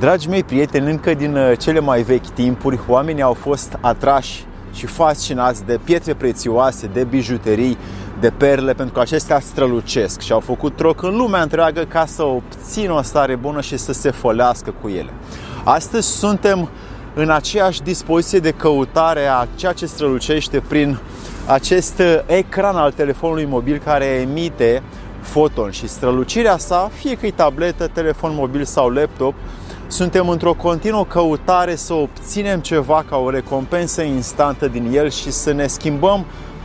Dragi mei prieteni, încă din uh, cele mai vechi timpuri, oamenii au fost atrași și fascinați de pietre prețioase, de bijuterii, de perle, pentru că acestea strălucesc și au făcut troc în lumea întreagă ca să obțină o stare bună și să se folească cu ele. Astăzi suntem în aceeași dispoziție de căutare a ceea ce strălucește prin acest uh, ecran al telefonului mobil care emite foton și strălucirea sa, fie că e tabletă, telefon mobil sau laptop, suntem într-o continuă căutare să obținem ceva ca o recompensă instantă din el și să ne schimbăm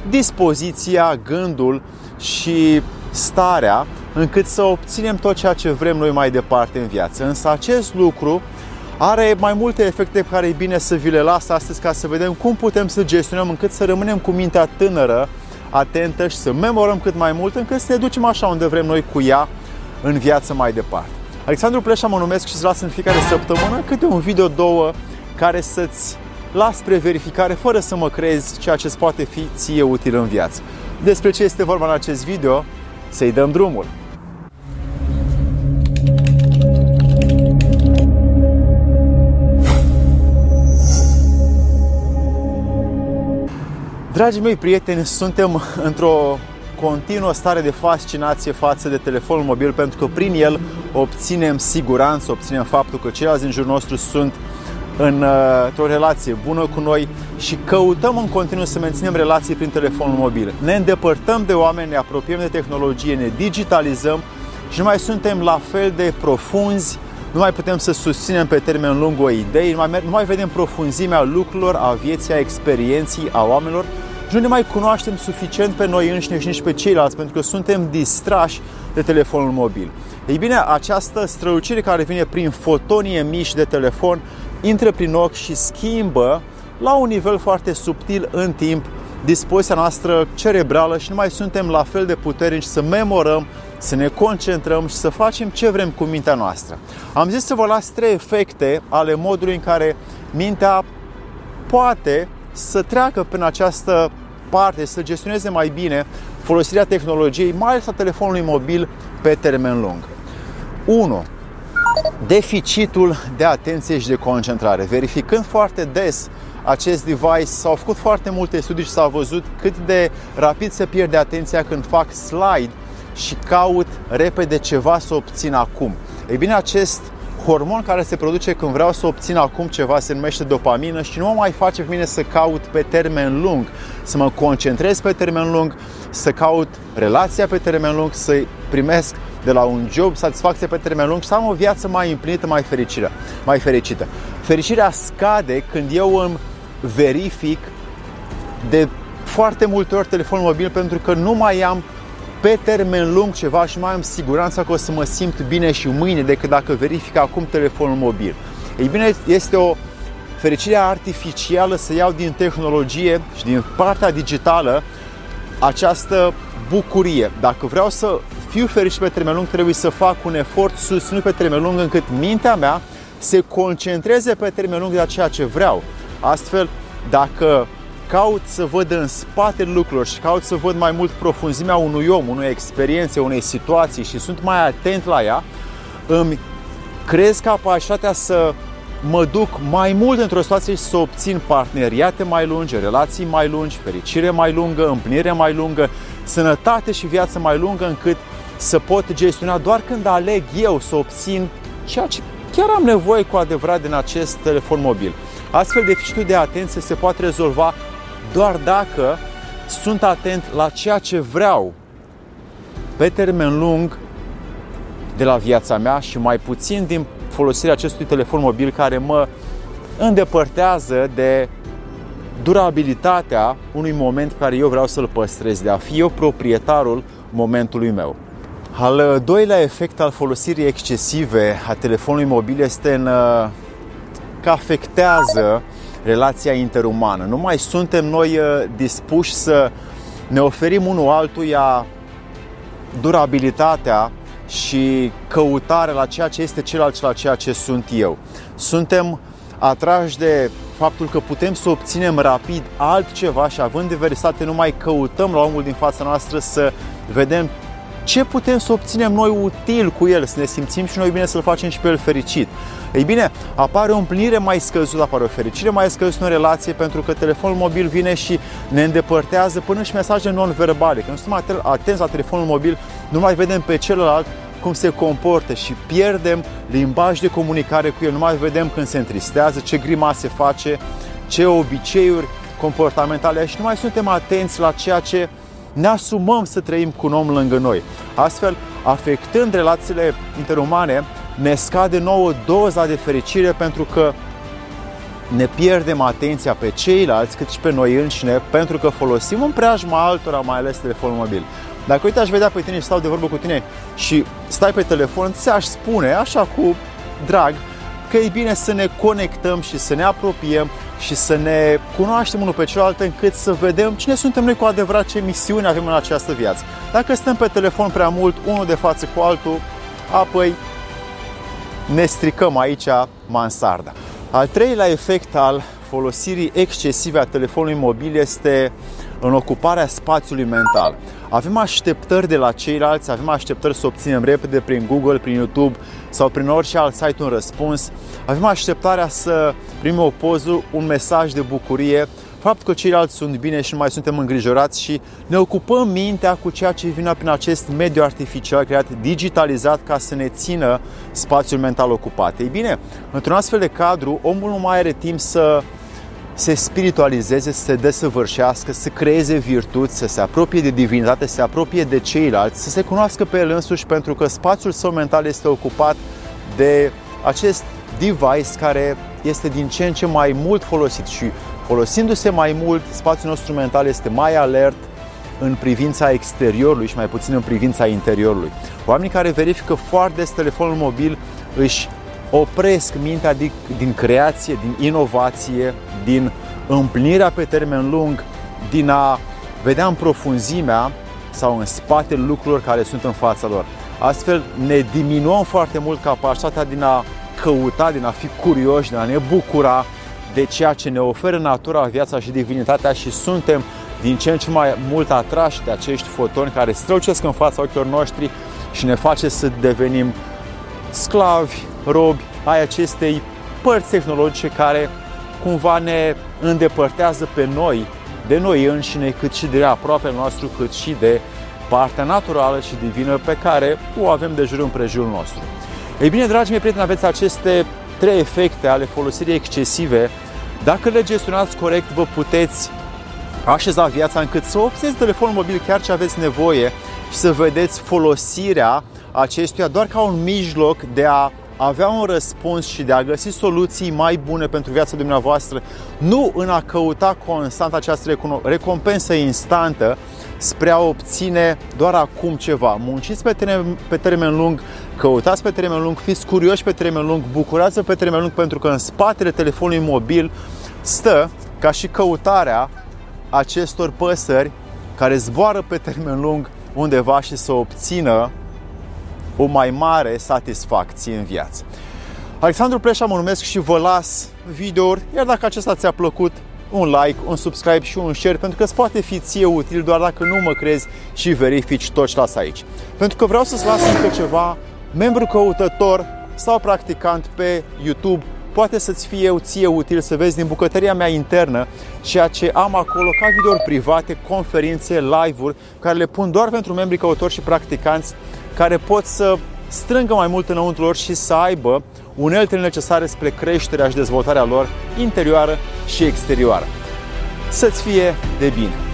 dispoziția, gândul și starea încât să obținem tot ceea ce vrem noi mai departe în viață. Însă acest lucru are mai multe efecte pe care e bine să vi le las astăzi ca să vedem cum putem să gestionăm încât să rămânem cu mintea tânără, atentă și să memorăm cât mai mult încât să ne ducem așa unde vrem noi cu ea în viață mai departe. Alexandru Pleșa mă numesc și îți las în fiecare săptămână câte un video, două, care să-ți las spre verificare fără să mă crezi ceea ce îți poate fi ție util în viață. Despre ce este vorba în acest video, să-i dăm drumul. Dragii mei prieteni, suntem într-o continuă stare de fascinație față de telefonul mobil pentru că prin el obținem siguranță, obținem faptul că ceilalți din jurul nostru sunt în, uh, într-o relație bună cu noi și căutăm în continuu să menținem relații prin telefonul mobil. Ne îndepărtăm de oameni, ne apropiem de tehnologie, ne digitalizăm și nu mai suntem la fel de profunzi, nu mai putem să susținem pe termen lung o idee, nu mai, nu mai vedem profunzimea lucrurilor, a vieții, a experienței, a oamenilor nu ne mai cunoaștem suficient pe noi înșine și nici pe ceilalți, pentru că suntem distrași de telefonul mobil. Ei bine, această strălucire care vine prin fotonie mici de telefon intră prin ochi și schimbă la un nivel foarte subtil în timp dispoziția noastră cerebrală și nu mai suntem la fel de puternici să memorăm, să ne concentrăm și să facem ce vrem cu mintea noastră. Am zis să vă las trei efecte ale modului în care mintea poate să treacă prin această parte, să gestioneze mai bine folosirea tehnologiei, mai ales a telefonului mobil pe termen lung. 1. Deficitul de atenție și de concentrare. Verificând foarte des acest device, s-au făcut foarte multe studii și s-a văzut cât de rapid se pierde atenția când fac slide și caut repede ceva să obțin acum. Ei bine, acest hormon care se produce când vreau să obțin acum ceva se numește dopamină și nu mă mai face pe mine să caut pe termen lung, să mă concentrez pe termen lung, să caut relația pe termen lung, să primesc de la un job satisfacție pe termen lung și să am o viață mai împlinită, mai fericită. Mai fericită. Fericirea scade când eu îmi verific de foarte multe ori telefonul mobil pentru că nu mai am pe termen lung ceva și mai am siguranța că o să mă simt bine și mâine decât dacă verific acum telefonul mobil. Ei bine, este o fericire artificială să iau din tehnologie și din partea digitală această bucurie. Dacă vreau să fiu fericit pe termen lung, trebuie să fac un efort susținut pe termen lung încât mintea mea se concentreze pe termen lung de ceea ce vreau. Astfel, dacă caut să văd în spate lucrurilor și caut să văd mai mult profunzimea unui om, unei experiențe, unei situații și sunt mai atent la ea, îmi crez capacitatea să mă duc mai mult într-o situație și să obțin parteneriate mai lungi, relații mai lungi, fericire mai lungă, împlinire mai lungă, sănătate și viață mai lungă încât să pot gestiona doar când aleg eu să obțin ceea ce chiar am nevoie cu adevărat din acest telefon mobil. Astfel, deficitul de atenție se poate rezolva doar dacă sunt atent la ceea ce vreau pe termen lung de la viața mea și mai puțin din folosirea acestui telefon mobil care mă îndepărtează de durabilitatea unui moment pe care eu vreau să-l păstrez, de a fi eu proprietarul momentului meu. Al doilea efect al folosirii excesive a telefonului mobil este în uh, că afectează relația interumană. Nu mai suntem noi uh, dispuși să ne oferim unul altuia durabilitatea și căutare la ceea ce este celălalt și la ceea ce sunt eu. Suntem atrași de faptul că putem să obținem rapid altceva și având diversitate nu mai căutăm la omul din fața noastră să vedem ce putem să obținem noi util cu el, să ne simțim și noi bine să-l facem și pe el fericit. Ei bine, apare o împlinire mai scăzută, apare o fericire mai scăzută în relație pentru că telefonul mobil vine și ne îndepărtează până și mesaje non-verbale. Când suntem atenți la telefonul mobil, nu mai vedem pe celălalt cum se comportă și pierdem limbaj de comunicare cu el. Nu mai vedem când se întristează, ce grimase face, ce obiceiuri comportamentale și nu mai suntem atenți la ceea ce ne asumăm să trăim cu un om lângă noi. Astfel, afectând relațiile interumane, ne scade nouă doza de fericire pentru că ne pierdem atenția pe ceilalți cât și pe noi înșine pentru că folosim în preajma altora, mai ales telefonul mobil. Dacă uite aș vedea pe tine și stau de vorbă cu tine și stai pe telefon, ți-aș spune așa cu drag că e bine să ne conectăm și să ne apropiem și să ne cunoaștem unul pe celălalt încât să vedem cine suntem noi cu adevărat, ce misiune avem în această viață. Dacă stăm pe telefon prea mult, unul de față cu altul, apoi ne stricăm aici mansarda. Al treilea efect al folosirii excesive a telefonului mobil este în ocuparea spațiului mental. Avem așteptări de la ceilalți, avem așteptări să obținem repede prin Google, prin YouTube sau prin orice alt site un răspuns. Avem așteptarea să primim o poză, un mesaj de bucurie, faptul că ceilalți sunt bine și nu mai suntem îngrijorați și ne ocupăm mintea cu ceea ce vine prin acest mediu artificial creat, digitalizat ca să ne țină spațiul mental ocupat. Ei bine, într-un astfel de cadru, omul nu mai are timp să se spiritualizeze, să se desăvârșească, să creeze virtuți, să se apropie de divinitate, să se apropie de ceilalți, să se cunoască pe el însuși, pentru că spațiul său mental este ocupat de acest device care este din ce în ce mai mult folosit și folosindu-se mai mult, spațiul nostru mental este mai alert în privința exteriorului și mai puțin în privința interiorului. Oamenii care verifică foarte des telefonul mobil își opresc mintea din, din creație, din inovație, din împlinirea pe termen lung, din a vedea în profunzimea sau în spatele lucrurilor care sunt în fața lor. Astfel ne diminuăm foarte mult capacitatea din a căuta, din a fi curioși, din a ne bucura de ceea ce ne oferă natura, viața și divinitatea și suntem din ce în ce mai mult atrași de acești fotoni care strălucesc în fața ochilor noștri și ne face să devenim sclavi, robi ai acestei părți tehnologice care cumva ne îndepărtează pe noi, de noi înșine, cât și de aproape noastră, cât și de partea naturală și divină pe care o avem de jur împrejurul nostru. Ei bine, dragi mei prieteni, aveți aceste trei efecte ale folosirii excesive. Dacă le gestionați corect, vă puteți așeza viața încât să obțineți telefonul mobil chiar ce aveți nevoie și să vedeți folosirea acestuia doar ca un mijloc de a avea un răspuns și de a găsi soluții mai bune pentru viața dumneavoastră, nu în a căuta constant această recompensă instantă spre a obține doar acum ceva. Munciți pe termen, pe termen lung, căutați pe termen lung, fiți curioși pe termen lung, bucurați pe termen lung pentru că în spatele telefonului mobil stă ca și căutarea acestor păsări care zboară pe termen lung undeva și să obțină o mai mare satisfacție în viață. Alexandru Pleșa mă numesc și vă las videouri, iar dacă acesta ți-a plăcut, un like, un subscribe și un share, pentru că îți poate fi ție util doar dacă nu mă crezi și verifici tot ce las aici. Pentru că vreau să-ți las încă ceva, membru căutător sau practicant pe YouTube, poate să-ți fie eu ție util să vezi din bucătăria mea internă ceea ce am acolo ca videouri private, conferințe, live-uri, care le pun doar pentru membrii căutori și practicanți care pot să strângă mai mult înăuntru lor și să aibă uneltele necesare spre creșterea și dezvoltarea lor interioară și exterioară. Să-ți fie de bine!